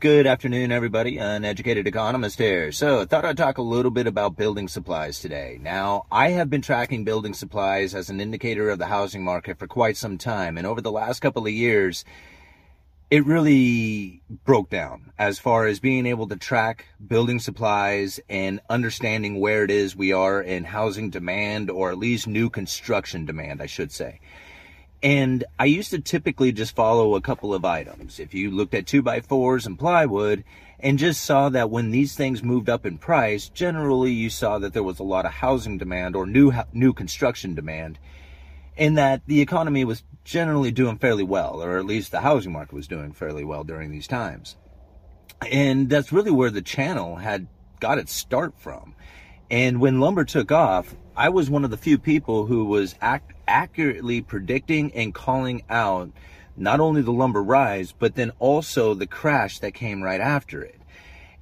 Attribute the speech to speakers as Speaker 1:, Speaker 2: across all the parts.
Speaker 1: Good afternoon, everybody. Uneducated economist here. So, I thought I'd talk a little bit about building supplies today. Now, I have been tracking building supplies as an indicator of the housing market for quite some time, and over the last couple of years, it really broke down as far as being able to track building supplies and understanding where it is we are in housing demand or at least new construction demand, I should say. And I used to typically just follow a couple of items. If you looked at two by fours and plywood and just saw that when these things moved up in price, generally you saw that there was a lot of housing demand or new, new construction demand and that the economy was generally doing fairly well, or at least the housing market was doing fairly well during these times. And that's really where the channel had got its start from. And when lumber took off, I was one of the few people who was ac- accurately predicting and calling out not only the lumber rise, but then also the crash that came right after it.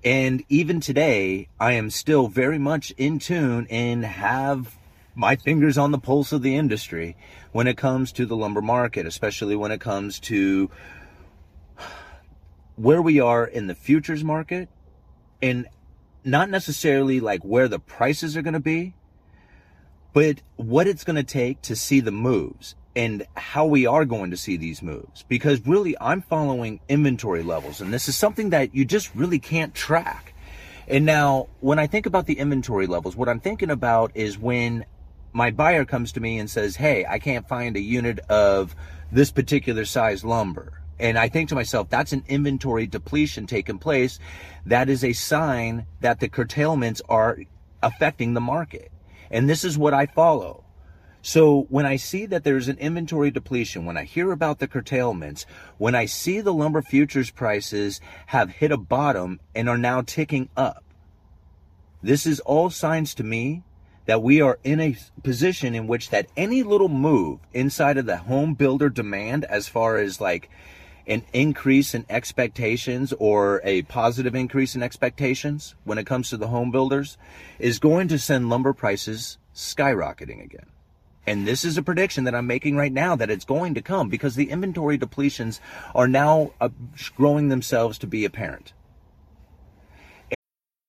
Speaker 1: And even today, I am still very much in tune and have my fingers on the pulse of the industry when it comes to the lumber market, especially when it comes to where we are in the futures market and not necessarily like where the prices are going to be, but what it's going to take to see the moves and how we are going to see these moves. Because really, I'm following inventory levels, and this is something that you just really can't track. And now, when I think about the inventory levels, what I'm thinking about is when my buyer comes to me and says, Hey, I can't find a unit of this particular size lumber. And I think to myself, that's an inventory depletion taking place. That is a sign that the curtailments are affecting the market. And this is what I follow. So when I see that there's an inventory depletion, when I hear about the curtailments, when I see the lumber futures prices have hit a bottom and are now ticking up, this is all signs to me that we are in a position in which that any little move inside of the home builder demand as far as like an increase in expectations or a positive increase in expectations when it comes to the home builders is going to send lumber prices skyrocketing again. And this is a prediction that I'm making right now that it's going to come because the inventory depletions are now uh, growing themselves to be apparent.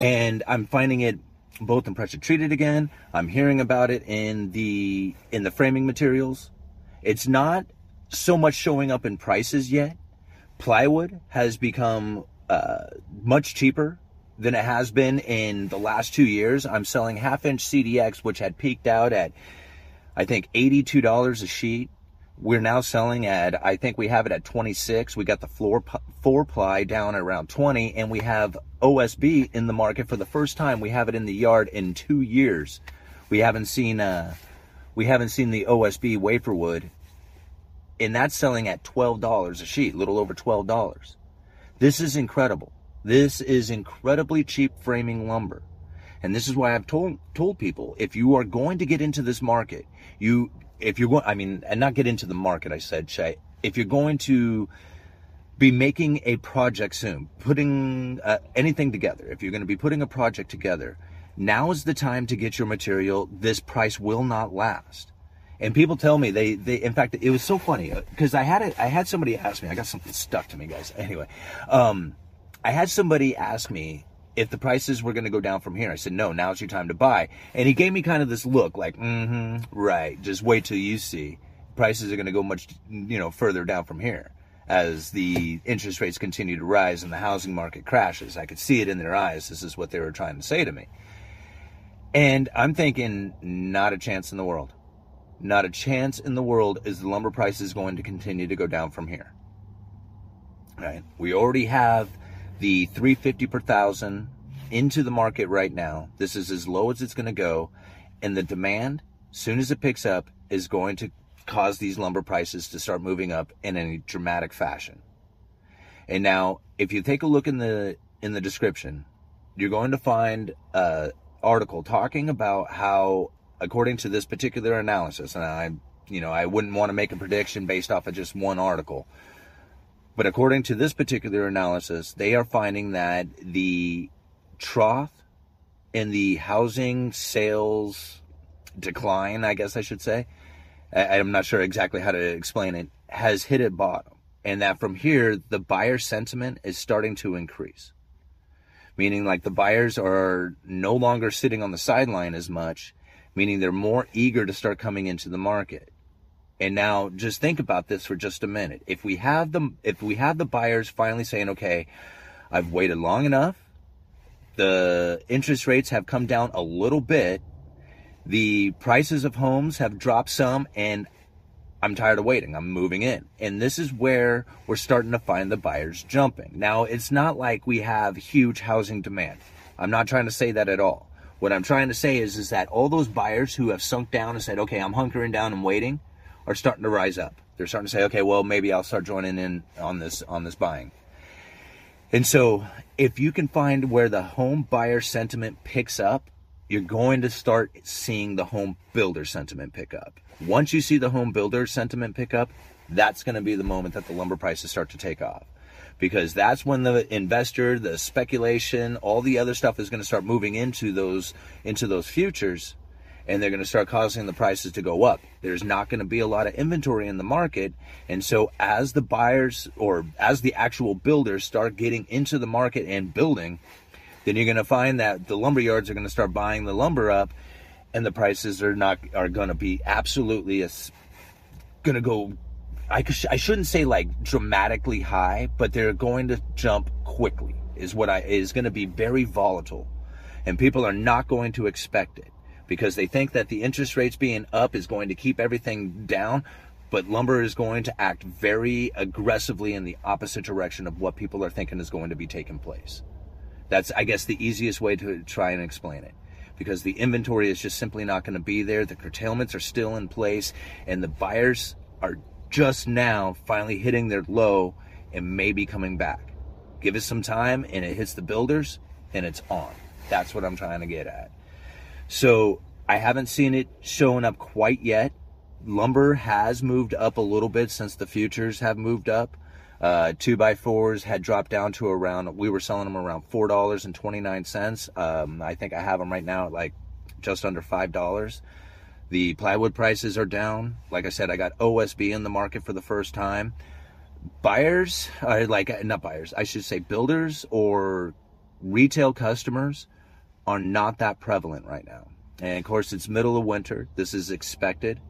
Speaker 1: and I'm finding it both in pressure treated again. I'm hearing about it in the in the framing materials. It's not so much showing up in prices yet. Plywood has become uh, much cheaper than it has been in the last two years. I'm selling half inch CDX, which had peaked out at I think $82 a sheet we're now selling at, I think we have it at 26. We got the floor four ply down around 20, and we have OSB in the market for the first time. We have it in the yard in two years. We haven't seen, uh, we haven't seen the OSB wafer wood, and that's selling at $12 a sheet, little over $12. This is incredible. This is incredibly cheap framing lumber. And this is why I've told told people if you are going to get into this market, you if you're going, I mean, and not get into the market, I said, Shay, if you're going to be making a project soon, putting uh, anything together, if you're going to be putting a project together, now is the time to get your material. This price will not last. And people tell me they, they, in fact, it was so funny because uh, I had it, I had somebody ask me, I got something stuck to me, guys. Anyway, um, I had somebody ask me if the prices were going to go down from here. I said, no, now's your time to buy. And he gave me kind of this look like, mm-hmm, right. Just wait till you see prices are going to go much, you know, further down from here as the interest rates continue to rise and the housing market crashes. I could see it in their eyes. This is what they were trying to say to me. And I'm thinking, not a chance in the world. Not a chance in the world is the lumber price is going to continue to go down from here. Right? We already have the 350 per thousand into the market right now. This is as low as it's going to go. And the demand, soon as it picks up, is going to cause these lumber prices to start moving up in a dramatic fashion. And now, if you take a look in the in the description, you're going to find a article talking about how, according to this particular analysis, and I, you know, I wouldn't want to make a prediction based off of just one article, but according to this particular analysis, they are finding that the trough in the housing sales decline, I guess I should say, I'm not sure exactly how to explain it, has hit a bottom. And that from here, the buyer sentiment is starting to increase. Meaning, like the buyers are no longer sitting on the sideline as much, meaning they're more eager to start coming into the market. And now just think about this for just a minute. If we have the if we have the buyers finally saying, "Okay, I've waited long enough. The interest rates have come down a little bit. The prices of homes have dropped some and I'm tired of waiting. I'm moving in. And this is where we're starting to find the buyers jumping. Now, it's not like we have huge housing demand. I'm not trying to say that at all. What I'm trying to say is, is that all those buyers who have sunk down and said, okay, I'm hunkering down and waiting are starting to rise up. They're starting to say, okay, well, maybe I'll start joining in on this, on this buying. And so if you can find where the home buyer sentiment picks up, you're going to start seeing the home builder sentiment pick up. Once you see the home builder sentiment pick up, that's going to be the moment that the lumber prices start to take off. Because that's when the investor, the speculation, all the other stuff is going to start moving into those into those futures and they're going to start causing the prices to go up. There's not going to be a lot of inventory in the market. And so as the buyers or as the actual builders start getting into the market and building, then you're going to find that the lumber yards are going to start buying the lumber up and the prices are not are going to be absolutely going to go I, I shouldn't say like dramatically high but they're going to jump quickly is what I is going to be very volatile and people are not going to expect it because they think that the interest rates being up is going to keep everything down but lumber is going to act very aggressively in the opposite direction of what people are thinking is going to be taking place that's i guess the easiest way to try and explain it because the inventory is just simply not going to be there. The curtailments are still in place, and the buyers are just now finally hitting their low and maybe coming back. Give it some time, and it hits the builders, and it's on. That's what I'm trying to get at. So I haven't seen it showing up quite yet. Lumber has moved up a little bit since the futures have moved up. Uh, two by fours had dropped down to around, we were selling them around $4.29. Um, I think I have them right now at like just under $5. The plywood prices are down. Like I said, I got OSB in the market for the first time. Buyers, uh, like, not buyers, I should say builders or retail customers are not that prevalent right now. And of course, it's middle of winter. This is expected.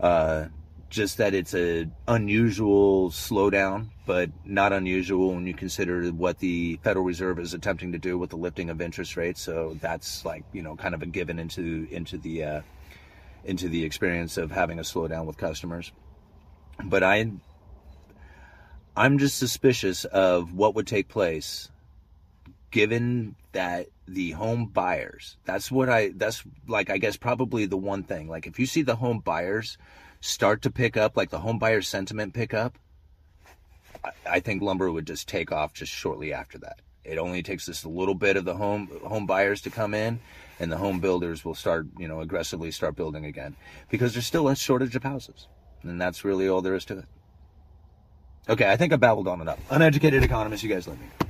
Speaker 1: Uh, just that it's a unusual slowdown, but not unusual when you consider what the Federal Reserve is attempting to do with the lifting of interest rates. So that's like you know kind of a given into into the uh, into the experience of having a slowdown with customers. But I I'm just suspicious of what would take place given that the home buyers that's what I that's like I guess probably the one thing like if you see the home buyers start to pick up, like the home buyer sentiment pick up, I think lumber would just take off just shortly after that. It only takes just a little bit of the home home buyers to come in, and the home builders will start, you know, aggressively start building again because there's still a shortage of houses, and that's really all there is to it. Okay, I think I babbled on enough. Uneducated economist, you guys let me.